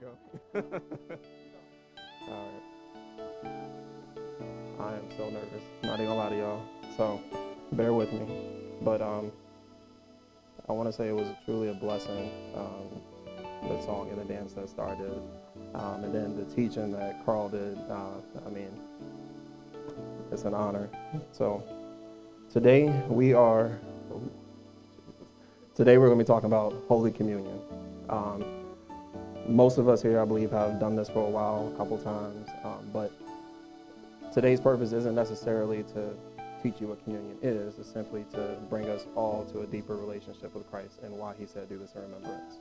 go. All right. I am so nervous. Not even gonna lie to y'all. So bear with me. But um, I want to say it was truly a blessing. Um, the song and the dance that started, um, and then the teaching that Carl did. Uh, I mean, it's an honor. So today we are. Today we're going to be talking about Holy Communion. Um, most of us here, I believe, have done this for a while, a couple times, um, but today's purpose isn't necessarily to teach you what communion is. It's simply to bring us all to a deeper relationship with Christ and why He said, "Do this in remembrance."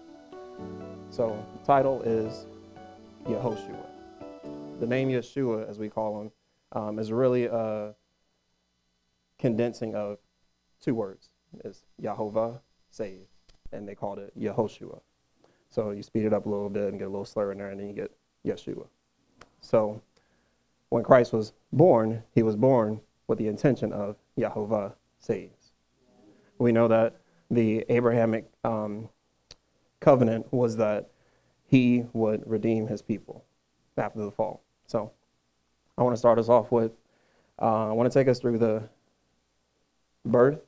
So, the title is Yehoshua. The name Yeshua, as we call him, um, is really a condensing of two words. It's Yahovah, save, and they called it Yehoshua. So you speed it up a little bit and get a little slur in there, and then you get Yeshua. So when Christ was born, he was born with the intention of Yahovah saves. We know that the Abrahamic um, covenant was that he would redeem his people after the fall. So I want to start us off with, uh, I want to take us through the birth,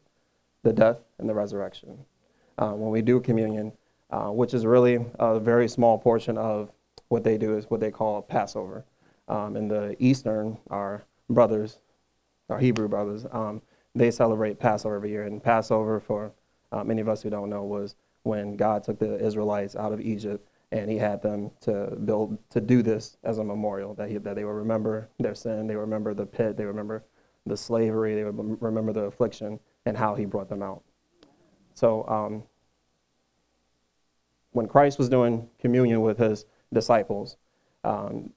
the death, and the resurrection. Uh, when we do communion, uh, which is really a very small portion of what they do, is what they call Passover. Um, in the Eastern, our brothers, our Hebrew brothers, um, they celebrate Passover every year. And Passover, for uh, many of us who don't know, was when God took the Israelites out of Egypt and he had them to build to do this as a memorial that he, that they would remember their sin, they would remember the pit, they would remember the slavery, they would remember the affliction and how he brought them out. So um, when Christ was doing communion with his disciples, um,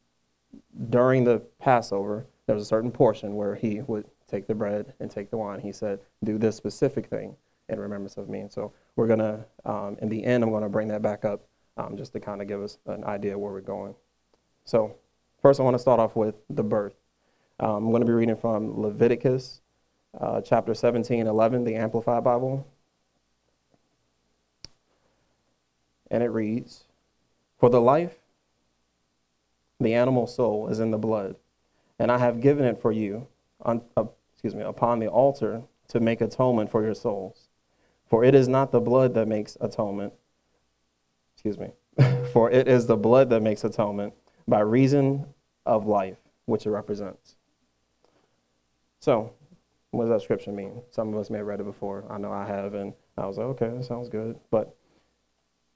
during the Passover, there was a certain portion where he would take the bread and take the wine. He said, Do this specific thing in remembrance of me. And so we're going to, um, in the end, I'm going to bring that back up um, just to kind of give us an idea where we're going. So, first, I want to start off with the birth. Um, I'm going to be reading from Leviticus uh, chapter 17, 11, the Amplified Bible. And it reads For the life, the animal soul, is in the blood, and I have given it for you, on, uh, excuse me, upon the altar to make atonement for your souls. For it is not the blood that makes atonement. Excuse me. For it is the blood that makes atonement by reason of life, which it represents. So, what does that scripture mean? Some of us may have read it before. I know I have, and I was like, okay, sounds good. But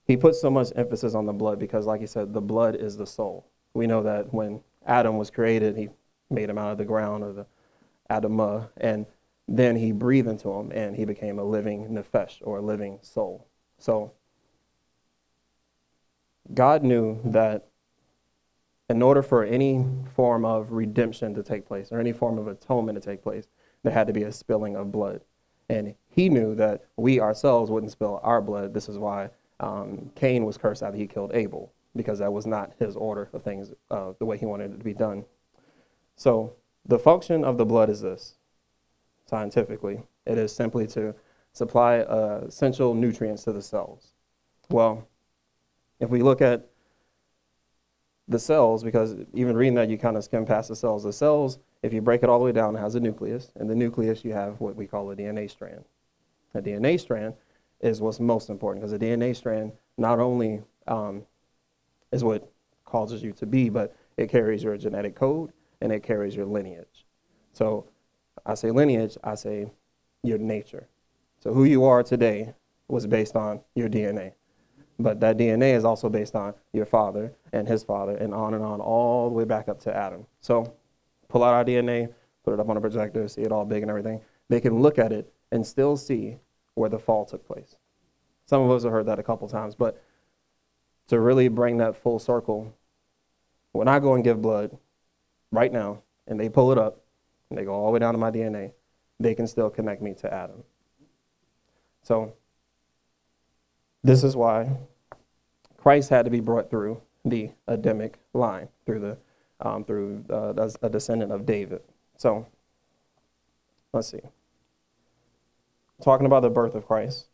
he puts so much emphasis on the blood because, like he said, the blood is the soul. We know that when Adam was created, he made him out of the ground or the Adamah, and then he breathed into him and he became a living nefesh or a living soul. So God knew that in order for any form of redemption to take place or any form of atonement to take place, there had to be a spilling of blood. And he knew that we ourselves wouldn't spill our blood. This is why um, Cain was cursed after he killed Abel, because that was not his order of things, uh, the way he wanted it to be done. So the function of the blood is this scientifically. It is simply to supply uh, essential nutrients to the cells. Well, if we look at the cells, because even reading that, you kind of skim past the cells. The cells, if you break it all the way down, it has a nucleus. And the nucleus, you have what we call a DNA strand. A DNA strand is what's most important because the DNA strand not only um, is what causes you to be, but it carries your genetic code and it carries your lineage. So I say lineage, I say your nature. So who you are today was based on your DNA. But that DNA is also based on your father and his father and on and on, all the way back up to Adam. So pull out our DNA, put it up on a projector, see it all big and everything. They can look at it and still see where the fall took place. Some of us have heard that a couple times, but to really bring that full circle, when I go and give blood right now and they pull it up, and they go all the way down to my DNA, they can still connect me to Adam. So, this is why Christ had to be brought through the Adamic line, through the um, through uh, a descendant of David. So, let's see. Talking about the birth of Christ,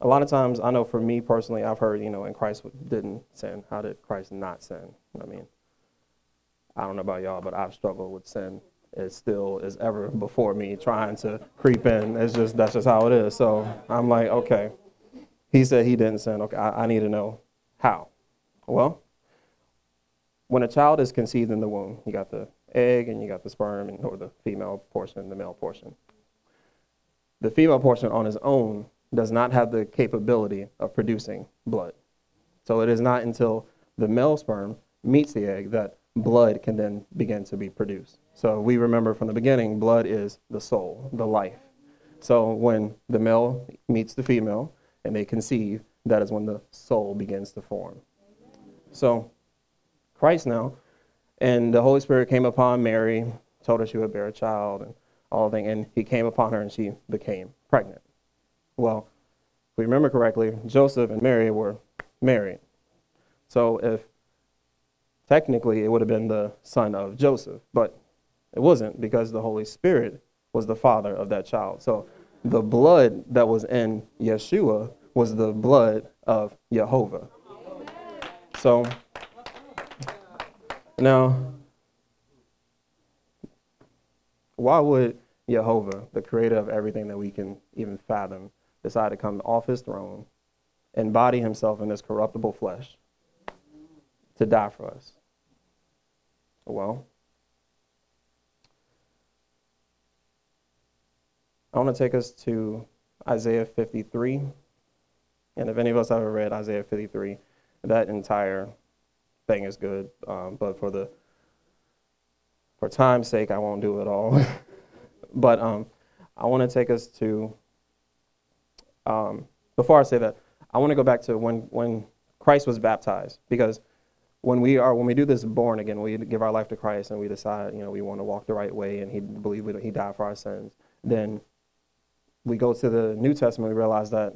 a lot of times, I know for me personally, I've heard, you know, and Christ didn't sin. How did Christ not sin? I mean, I don't know about y'all, but I've struggled with sin. It still is ever before me trying to creep in. It's just, that's just how it is. So I'm like, okay. He said he didn't sin. Okay, I, I need to know how. Well, when a child is conceived in the womb, you got the egg and you got the sperm, and, or the female portion and the male portion. The female portion on its own does not have the capability of producing blood. So it is not until the male sperm meets the egg that blood can then begin to be produced. So we remember from the beginning, blood is the soul, the life. So when the male meets the female and they conceive, that is when the soul begins to form. So Christ now, and the Holy Spirit came upon Mary, told her she would bear a child and all things, and he came upon her and she became pregnant. Well, if we remember correctly, Joseph and Mary were married. So if technically it would have been the son of Joseph, but it wasn't because the Holy Spirit was the father of that child. So the blood that was in Yeshua was the blood of Jehovah. So now, why would Jehovah, the creator of everything that we can even fathom, decide to come off his throne, embody himself in this corruptible flesh to die for us? Well, I want to take us to Isaiah 53. And if any of us have ever read Isaiah 53, that entire thing is good. Um, but for the for time's sake, I won't do it all. but um, I want to take us to um, before I say that, I want to go back to when, when Christ was baptized. Because when we are when we do this born again, we give our life to Christ and we decide, you know, we want to walk the right way and he believe that he died for our sins, then we go to the New Testament, we realize that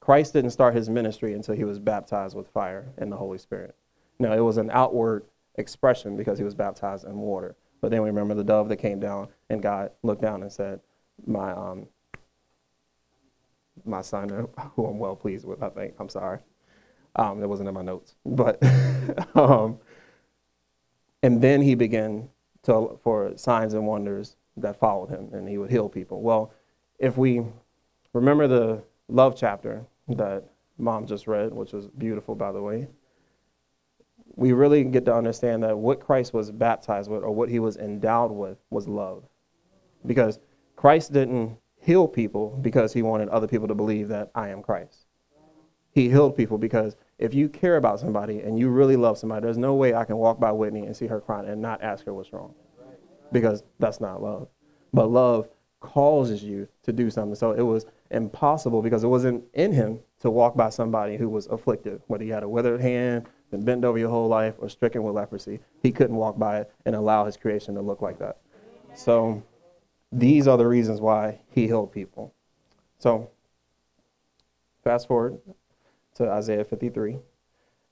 Christ didn't start his ministry until he was baptized with fire and the Holy Spirit. No, it was an outward expression because he was baptized in water. But then we remember the dove that came down and God looked down and said, My um, my son, who I'm well pleased with, I think. I'm sorry. Um, that wasn't in my notes. But, um, and then he began to, for signs and wonders that followed him, and he would heal people. Well, if we remember the love chapter that mom just read, which was beautiful, by the way, we really get to understand that what Christ was baptized with or what he was endowed with was love. Because Christ didn't heal people because he wanted other people to believe that I am Christ. He healed people because if you care about somebody and you really love somebody, there's no way I can walk by Whitney and see her crying and not ask her what's wrong. Because that's not love. But love causes you to do something. So it was impossible because it wasn't in him to walk by somebody who was afflicted, whether he had a withered hand, been bent over your whole life, or stricken with leprosy. He couldn't walk by it and allow his creation to look like that. So these are the reasons why he healed people. So, fast forward to Isaiah 53.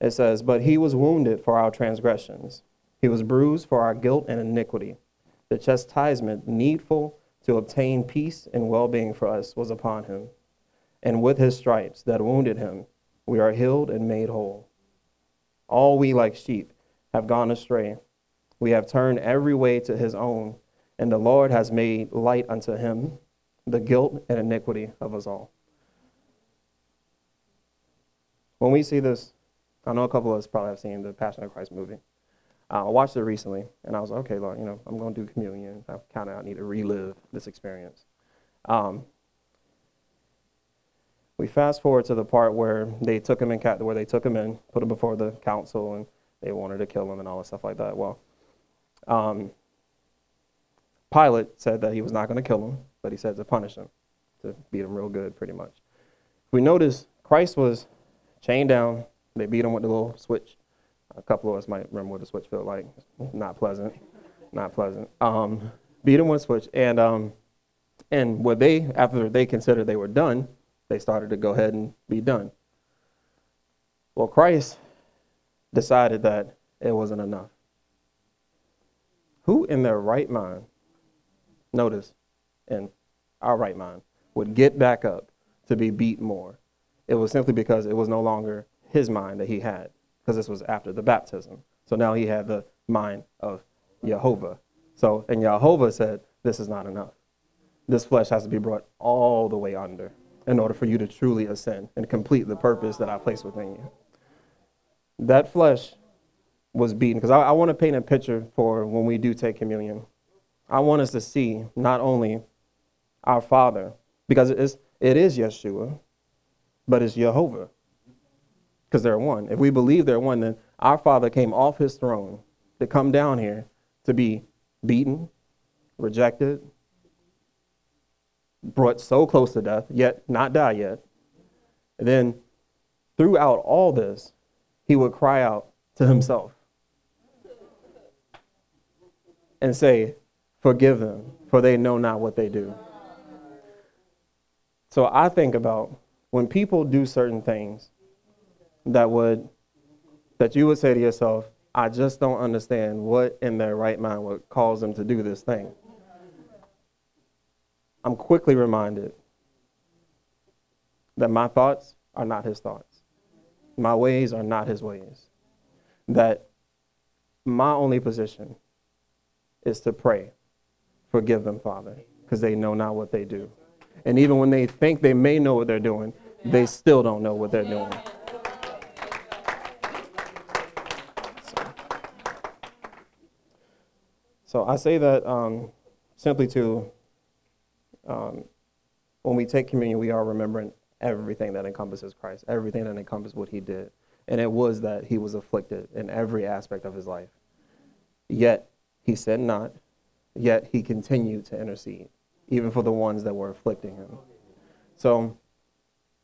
It says, But he was wounded for our transgressions, he was bruised for our guilt and iniquity. The chastisement needful to obtain peace and well being for us was upon him. And with his stripes that wounded him, we are healed and made whole. All we like sheep have gone astray. We have turned every way to his own and the Lord has made light unto him the guilt and iniquity of us all. When we see this, I know a couple of us probably have seen the Passion of Christ movie. Uh, I watched it recently, and I was like, okay, Lord, you know, I'm going to do communion. I kind of need to relive this experience. Um, we fast forward to the part where they took him in, where they took him in, put him before the council, and they wanted to kill him and all that stuff like that. Well, um, Pilate said that he was not going to kill him, but he said to punish him, to beat him real good, pretty much. We notice Christ was chained down. They beat him with the little switch. A couple of us might remember what the switch felt like. Not pleasant. Not pleasant. Um, beat him with a switch. And, um, and what they, after they considered they were done, they started to go ahead and be done. Well, Christ decided that it wasn't enough. Who in their right mind notice, in our right mind, would get back up to be beat more. It was simply because it was no longer his mind that he had, because this was after the baptism. So now he had the mind of Jehovah. So, and Jehovah said, This is not enough. This flesh has to be brought all the way under in order for you to truly ascend and complete the purpose that I place within you. That flesh was beaten, because I, I want to paint a picture for when we do take communion. I want us to see not only our Father, because it is, it is Yeshua, but it's Jehovah, because they're one. If we believe they're one, then our Father came off his throne to come down here to be beaten, rejected, brought so close to death, yet not die yet. And then throughout all this, he would cry out to himself and say, Forgive them, for they know not what they do. So I think about when people do certain things that would that you would say to yourself, I just don't understand what in their right mind would cause them to do this thing. I'm quickly reminded that my thoughts are not his thoughts. My ways are not his ways. That my only position is to pray, forgive them, Father, because they know not what they do. And even when they think they may know what they're doing, they still don't know what they're doing. So I say that um, simply to, um, when we take communion, we are remembering everything that encompasses Christ, everything that encompasses what he did. And it was that he was afflicted in every aspect of his life. Yet he said not, yet he continued to intercede, even for the ones that were afflicting him. So,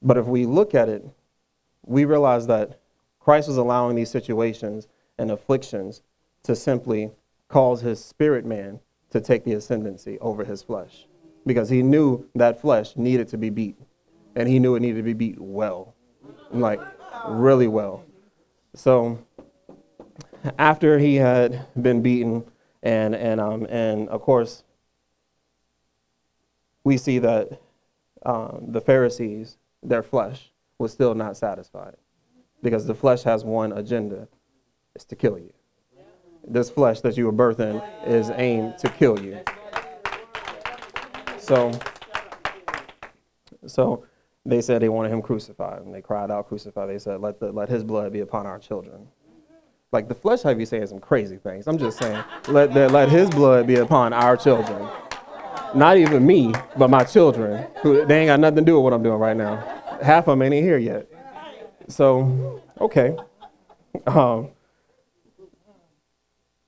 but if we look at it, we realize that Christ was allowing these situations and afflictions to simply cause his spirit man to take the ascendancy over his flesh because he knew that flesh needed to be beat and he knew it needed to be beat well like really well so after he had been beaten and and um and of course we see that um, the pharisees their flesh was still not satisfied because the flesh has one agenda it's to kill you this flesh that you were birthing is aimed to kill you. So, so they said they wanted him crucified, and they cried out, "Crucify!" They said, "Let the, let his blood be upon our children." Like the flesh have you saying some crazy things. I'm just saying, let the, let his blood be upon our children. Not even me, but my children. Who they ain't got nothing to do with what I'm doing right now. Half of them ain't here yet. So, okay. Um,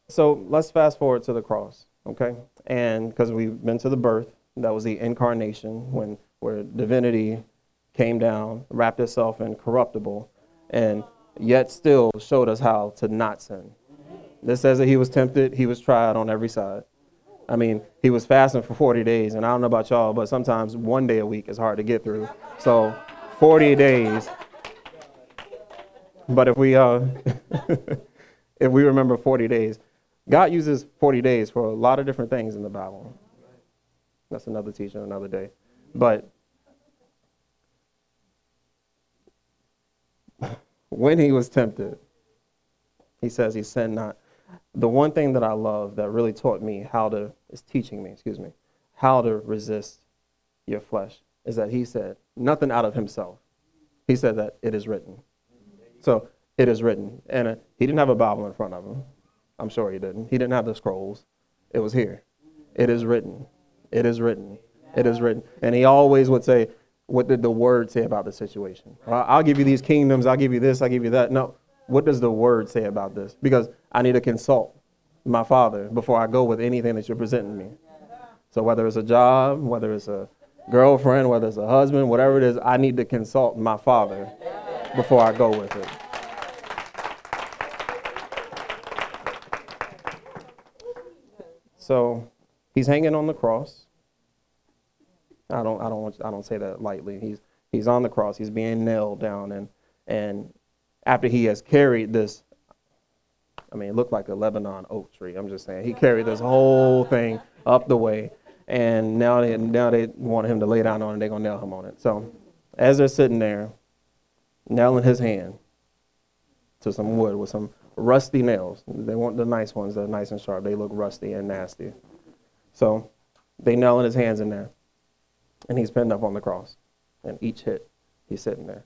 so let's fast forward to the cross, okay? And because we've been to the birth, that was the incarnation when where divinity came down, wrapped itself in corruptible, and yet still showed us how to not sin. This says that he was tempted, he was tried on every side. I mean, he was fasting for 40 days, and I don't know about y'all, but sometimes one day a week is hard to get through. So 40 days. But if we uh, if we remember 40 days, God uses 40 days for a lot of different things in the Bible. That's another teaching another day. But when he was tempted, he says he sinned not. The one thing that I love that really taught me how to, is teaching me, excuse me, how to resist your flesh is that he said nothing out of himself. He said that it is written. So it is written. And uh, he didn't have a Bible in front of him. I'm sure he didn't. He didn't have the scrolls. It was here. It is written. It is written. It is written. And he always would say, What did the word say about the situation? I'll give you these kingdoms. I'll give you this. I'll give you that. No. What does the word say about this? Because I need to consult my father before I go with anything that you're presenting me. So whether it's a job, whether it's a girlfriend, whether it's a husband, whatever it is, I need to consult my father before I go with it. So he's hanging on the cross. I don't, I don't, I don't say that lightly. He's, he's on the cross. He's being nailed down, and and after he has carried this, I mean, it looked like a Lebanon oak tree. I'm just saying, he carried this whole thing up the way, and now they now they want him to lay down on it. They're gonna nail him on it. So as they're sitting there, nailing his hand to some wood with some rusty nails. They want the nice ones that are nice and sharp. They look rusty and nasty. So they nailing his hands in there. And he's pinned up on the cross. And each hit, he's sitting there,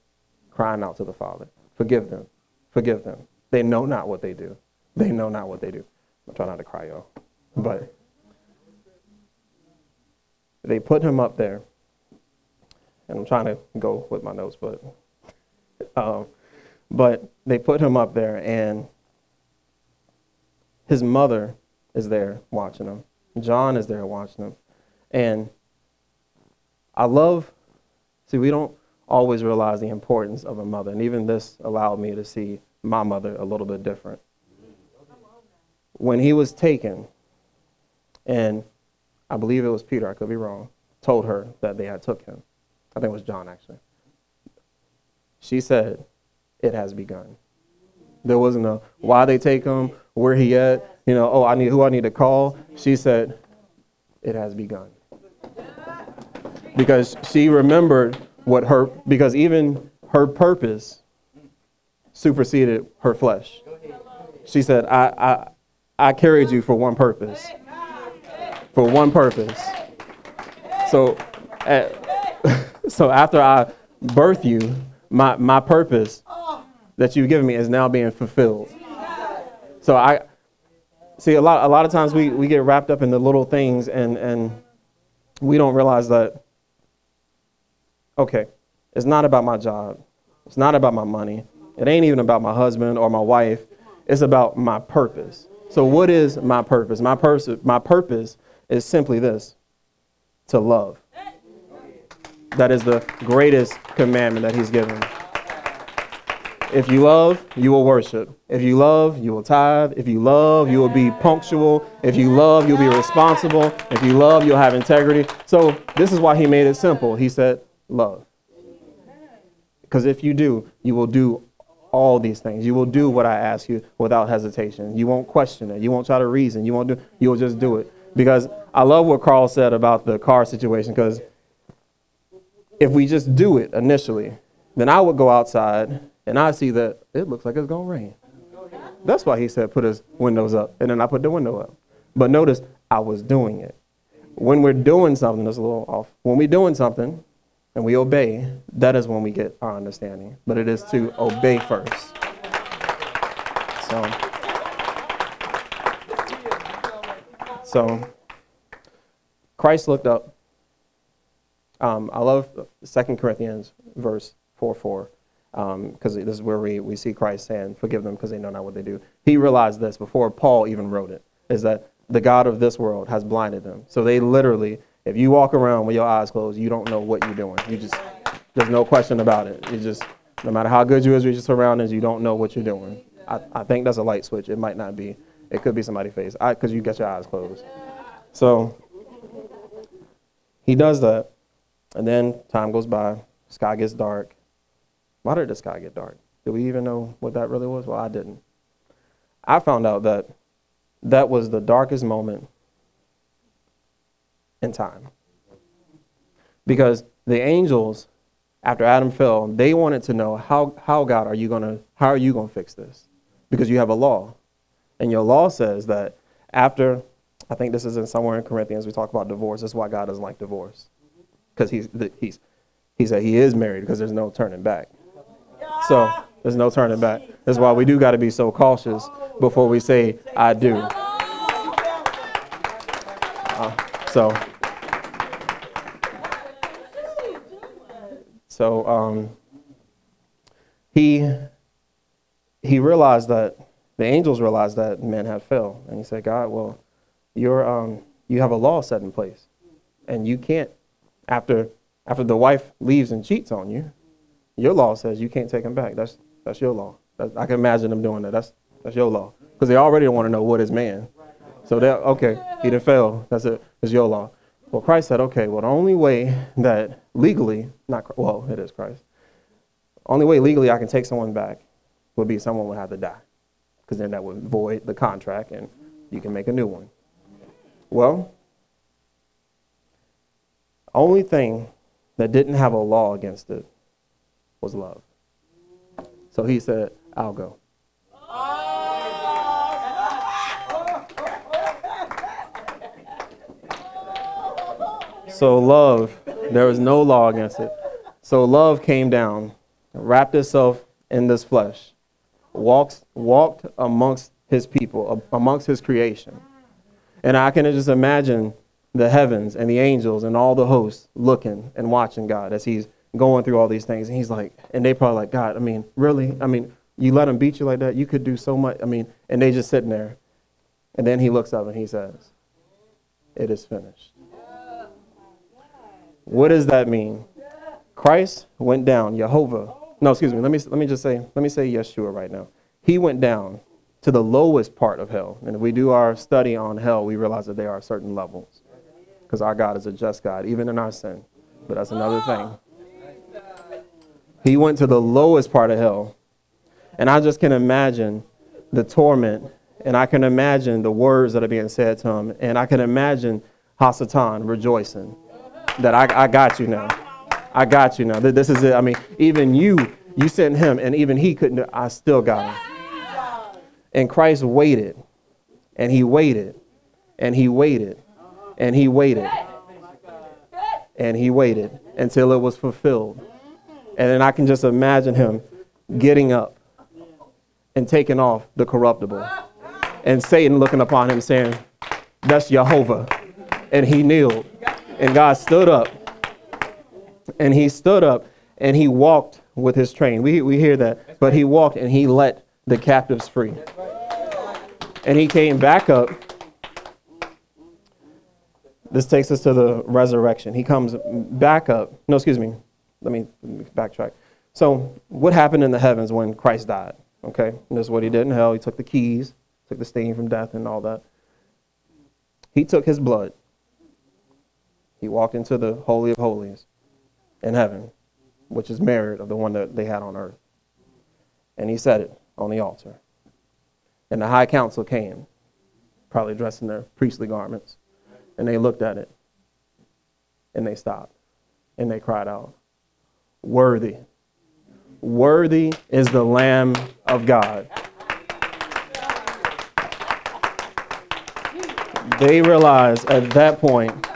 crying out to the Father, Forgive them. Forgive them. They know not what they do. They know not what they do. I'm trying not to cry, y'all. But they put him up there. And I'm trying to go with my notes, but um, but they put him up there, and his mother is there watching him. John is there watching him. And I love, see, we don't always realize the importance of a mother. And even this allowed me to see my mother a little bit different. When he was taken, and I believe it was Peter, I could be wrong, told her that they had took him. I think it was John actually. She said, It has begun. There wasn't a why they take him, where he at, you know, oh I need who I need to call. She said, It has begun. Because she remembered what her because even her purpose superseded her flesh. She said, I I I carried you for one purpose. For one purpose. So at, so after I birth you, my, my purpose that you've given me is now being fulfilled. So I see a lot a lot of times we, we get wrapped up in the little things and, and we don't realize that okay, it's not about my job. It's not about my money. It ain't even about my husband or my wife. It's about my purpose. So what is my purpose? My purpose my purpose is simply this to love. That is the greatest commandment that he's given. If you love, you will worship. If you love, you will tithe. If you love, you will be punctual. If you love, you'll be responsible. If you love, you'll have integrity. So, this is why he made it simple. He said, love. Because if you do, you will do all these things. You will do what I ask you without hesitation. You won't question it. You won't try to reason. You won't do you will just do it. Because I love what Carl said about the car situation because if we just do it initially, then I would go outside and I see that it looks like it's to rain. That's why he said put his windows up. And then I put the window up. But notice I was doing it. When we're doing something that's a little off, when we're doing something and we obey, that is when we get our understanding. But it is to obey first. So, so Christ looked up um, I love 2 Corinthians verse 4 4, because um, this is where we, we see Christ saying, Forgive them because they know not what they do. He realized this before Paul even wrote it, is that the God of this world has blinded them. So they literally, if you walk around with your eyes closed, you don't know what you're doing. You just, there's no question about it. You just, no matter how good you is with your surroundings, you don't know what you're doing. I, I think that's a light switch. It might not be. It could be somebody's face because you get your eyes closed. So he does that. And then time goes by, sky gets dark. Why did the sky get dark? Did we even know what that really was? Well, I didn't. I found out that that was the darkest moment in time. Because the angels, after Adam fell, they wanted to know how, how God are you gonna how are you gonna fix this? Because you have a law. And your law says that after I think this is in somewhere in Corinthians, we talk about divorce. That's why God doesn't like divorce because he's he's he said he is married because there's no turning back. So there's no turning back. That's why we do got to be so cautious before we say I do. Uh, so so um, he he realized that the angels realized that men had fell, and he said, God, well, you're um, you have a law set in place, and you can't after after the wife leaves and cheats on you, your law says you can't take him back. That's that's your law. That's, I can imagine them doing that. That's that's your law because they already don't want to know what is man. So they okay, he didn't fail. That's it. It's your law. Well, Christ said, okay. Well, the only way that legally, not well, it is Christ. Only way legally I can take someone back would be someone would have to die, because then that would void the contract and you can make a new one. Well, only thing that didn't have a law against it was love. So he said, I'll go. So love, there was no law against it. So love came down, wrapped itself in this flesh, walked, walked amongst his people, amongst his creation. And I can just imagine the heavens and the angels and all the hosts looking and watching God as he's going through all these things. And he's like, and they probably like, God, I mean, really? I mean, you let him beat you like that? You could do so much. I mean, and they just sitting there. And then he looks up and he says, It is finished. What does that mean? Christ went down, Jehovah. No, excuse me. Let me let me just say, let me say Yeshua right now. He went down to the lowest part of hell. And if we do our study on hell, we realize that there are certain levels. Because our God is a just God, even in our sin. But that's another thing. He went to the lowest part of hell. And I just can imagine the torment, and I can imagine the words that are being said to him, and I can imagine Hasatan rejoicing that I, I got you now. I got you now. This is it. I mean, even you, you sent him, and even he couldn't, I still got him. And Christ waited, and he waited, and he waited, and he waited, and he waited until it was fulfilled. And then I can just imagine him getting up and taking off the corruptible. And Satan looking upon him saying, That's Jehovah. And he kneeled. And God stood up. And he stood up and he walked with his train. We, we hear that. But he walked and he let the captives free. And he came back up. This takes us to the resurrection. He comes back up. No, excuse me let me, backtrack. So, what happened in the heavens when Christ died? Okay, and this is what he did in hell. He took the keys, took the stain from death, and all that. He took his blood. He walked into the Holy of Holies in heaven, which is mirrored of the one that they had on earth. And he said it on the altar. And the high council came, probably dressed in their priestly garments, and they looked at it. And they stopped. And they cried out, worthy. Worthy is the Lamb of God. They realized at that point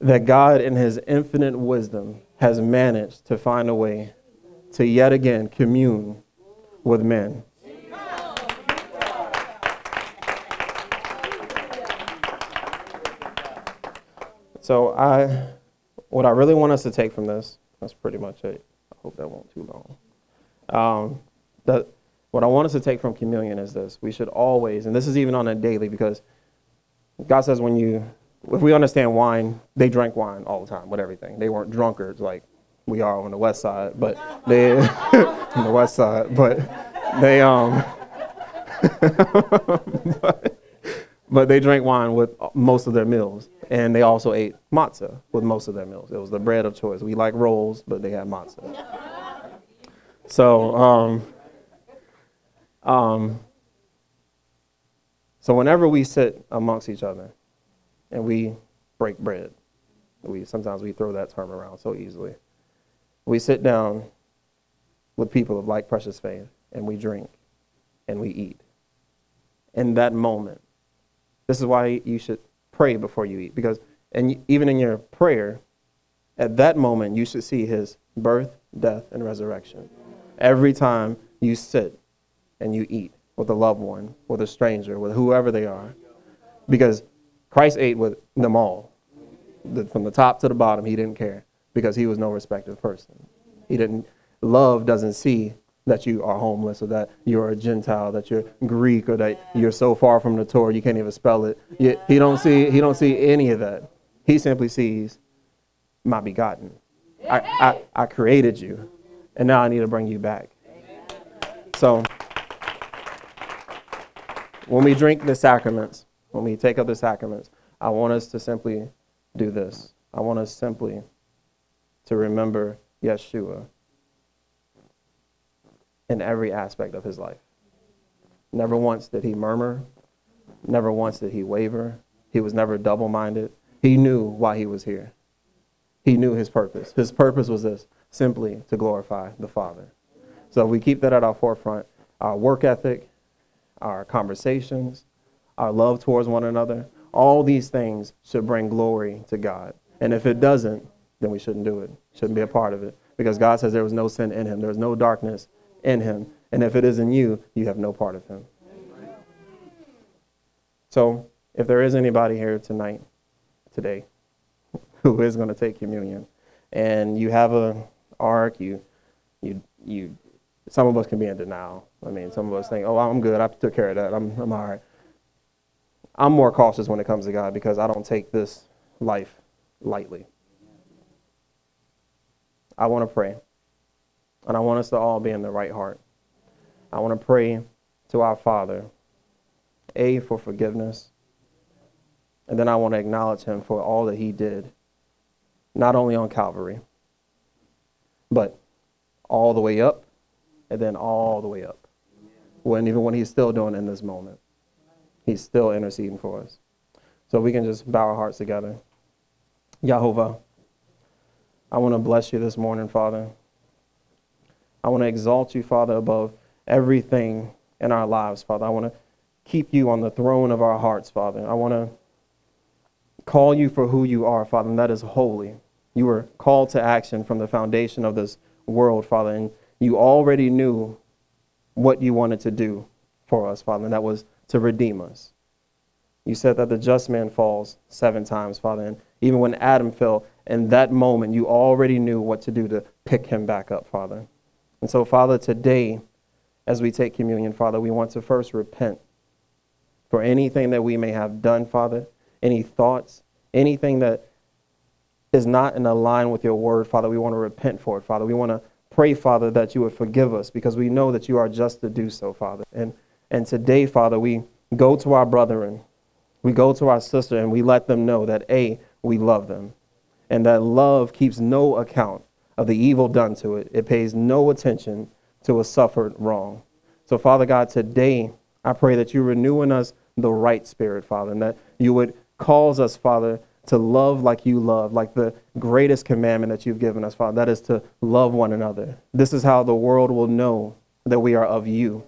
that God, in His infinite wisdom, has managed to find a way to yet again commune with men. So I what I really want us to take from this, that's pretty much it. I hope that won't too long. Um, the, what I want us to take from communion is this. We should always, and this is even on a daily, because God says when you, if we understand wine, they drank wine all the time with everything. They weren't drunkards like we are on the west side, but they, on the west side, but they, um, but, but they drank wine with most of their meals. And they also ate matzah with most of their meals. It was the bread of choice. We like rolls, but they had matzah. So, um, um, so whenever we sit amongst each other and we break bread, we sometimes we throw that term around so easily. We sit down with people of like precious faith and we drink and we eat. In that moment, this is why you should pray before you eat because and even in your prayer at that moment you should see his birth death and resurrection every time you sit and you eat with a loved one with a stranger with whoever they are because christ ate with them all the, from the top to the bottom he didn't care because he was no respected person he didn't love doesn't see that you are homeless or that you're a Gentile, that you're Greek or that you're so far from the Torah you can't even spell it. he don't see he don't see any of that. He simply sees my begotten. I, I, I created you, and now I need to bring you back. So when we drink the sacraments, when we take up the sacraments, I want us to simply do this. I want us simply to remember Yeshua in every aspect of his life. Never once did he murmur. Never once did he waver. He was never double minded. He knew why he was here. He knew his purpose. His purpose was this simply to glorify the Father. So we keep that at our forefront. Our work ethic, our conversations, our love towards one another, all these things should bring glory to God. And if it doesn't, then we shouldn't do it. Shouldn't be a part of it. Because God says there was no sin in him. There was no darkness in him. And if it is in you, you have no part of him. So if there is anybody here tonight, today, who is going to take communion, and you have a ark, you, you, you, some of us can be in denial. I mean, some of us think, oh, I'm good. I took care of that. I'm, I'm all right. I'm more cautious when it comes to God because I don't take this life lightly. I want to pray. And I want us to all be in the right heart. I want to pray to our Father, A, for forgiveness. And then I want to acknowledge him for all that he did, not only on Calvary, but all the way up, and then all the way up. When even when he's still doing in this moment, he's still interceding for us. So we can just bow our hearts together. Yahovah, I want to bless you this morning, Father. I want to exalt you, Father, above everything in our lives, Father. I want to keep you on the throne of our hearts, Father. I want to call you for who you are, Father, and that is holy. You were called to action from the foundation of this world, Father, and you already knew what you wanted to do for us, Father, and that was to redeem us. You said that the just man falls seven times, Father, and even when Adam fell, in that moment, you already knew what to do to pick him back up, Father. And so, Father, today, as we take communion, Father, we want to first repent for anything that we may have done, Father, any thoughts, anything that is not in line with your word, Father. We want to repent for it, Father. We want to pray, Father, that you would forgive us because we know that you are just to do so, Father. And, and today, Father, we go to our brethren, we go to our sister, and we let them know that, A, we love them, and that love keeps no account of the evil done to it. It pays no attention to a suffered wrong. So, Father God, today, I pray that you renew in us the right spirit, Father, and that you would cause us, Father, to love like you love, like the greatest commandment that you've given us, Father. That is to love one another. This is how the world will know that we are of you.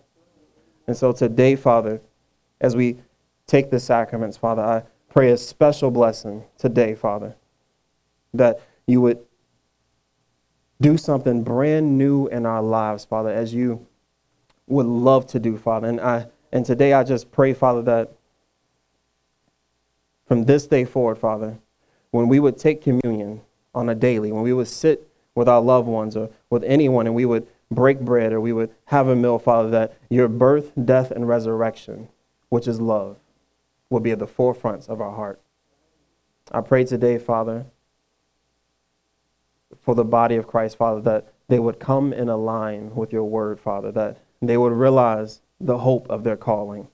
And so today, Father, as we take the sacraments, Father, I pray a special blessing today, Father, that you would do something brand new in our lives, Father, as you would love to do, Father. And I and today I just pray, Father, that from this day forward, Father, when we would take communion on a daily, when we would sit with our loved ones or with anyone and we would break bread or we would have a meal, Father, that your birth, death, and resurrection, which is love, will be at the forefronts of our heart. I pray today, Father, for the body of Christ, Father, that they would come in a line with your word, Father, that they would realize the hope of their calling,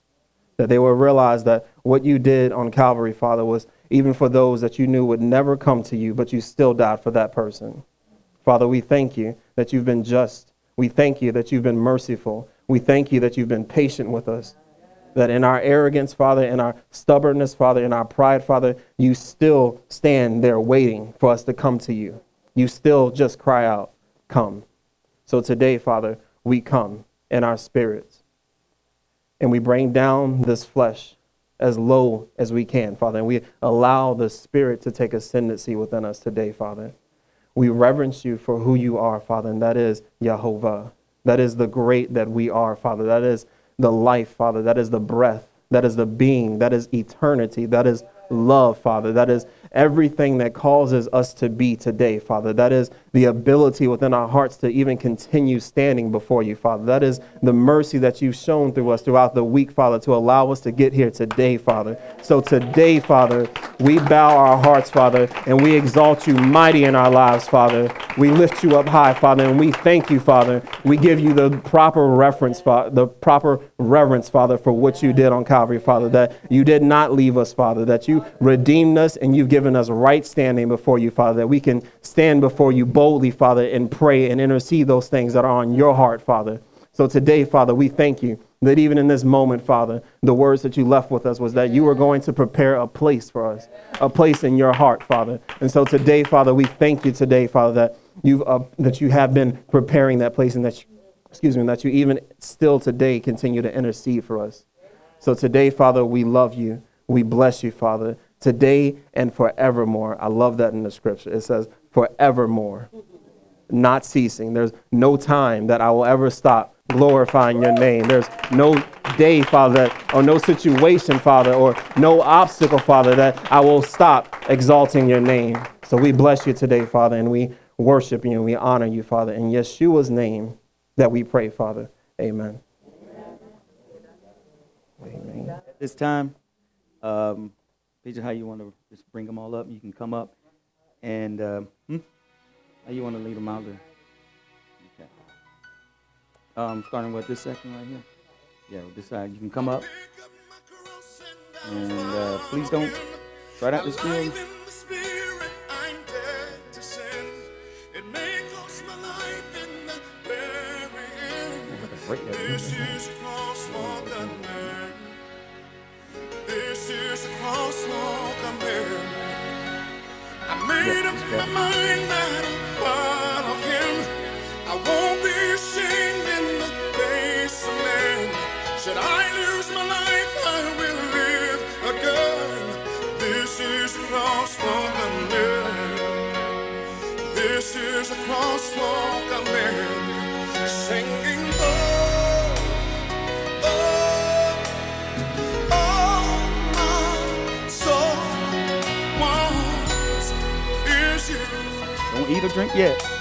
that they would realize that what you did on Calvary, Father, was even for those that you knew would never come to you, but you still died for that person. Father, we thank you that you've been just. We thank you that you've been merciful. We thank you that you've been patient with us. That in our arrogance, Father, in our stubbornness, Father, in our pride, Father, you still stand there waiting for us to come to you. You still just cry out, Come. So today, Father, we come in our spirits and we bring down this flesh as low as we can, Father. And we allow the Spirit to take ascendancy within us today, Father. We reverence you for who you are, Father, and that is Jehovah. That is the great that we are, Father. That is the life, Father. That is the breath. That is the being. That is eternity. That is love, Father. That is everything that causes us to be today, Father. That is the ability within our hearts to even continue standing before you, Father. That is the mercy that you've shown through us throughout the week, Father, to allow us to get here today, Father. So today, Father, we bow our hearts, Father, and we exalt you mighty in our lives, Father. We lift you up high, Father, and we thank you, Father. We give you the proper reference, Father, the proper reverence, Father, for what you did on Calvary, Father, that you did not leave us, Father, that you redeemed us and you've given us right standing before you, Father, that we can stand before you boldly, Father, and pray and intercede those things that are on your heart, Father. So today, Father, we thank you that even in this moment, Father, the words that you left with us was that you were going to prepare a place for us, a place in your heart, Father. And so today, Father, we thank you today, Father, that you've uh, that you have been preparing that place, and that you, excuse me, that you even still today continue to intercede for us. So today, Father, we love you. We bless you, Father, today and forevermore. I love that in the scripture. It says forevermore, not ceasing. There's no time that I will ever stop glorifying your name. There's no day, Father, or no situation, Father, or no obstacle, Father, that I will stop exalting your name. So we bless you today, Father, and we worship you and we honor you, Father. In Yeshua's name that we pray, Father. Amen. Amen. At this time, um, Peter, how you want to just bring them all up? You can come up. And uh, hmm? how you want to lead them out there? Okay. Um, starting with this section right here. Yeah, this side. You can come up. And uh, please don't try out this field. This made up my mind that I'll follow him. I won't be ashamed in the face of men. Should I lose my life, I will live again. This is a crosswalk I'm in. This is a crosswalk I'm in. Singing. Eat or drink yet.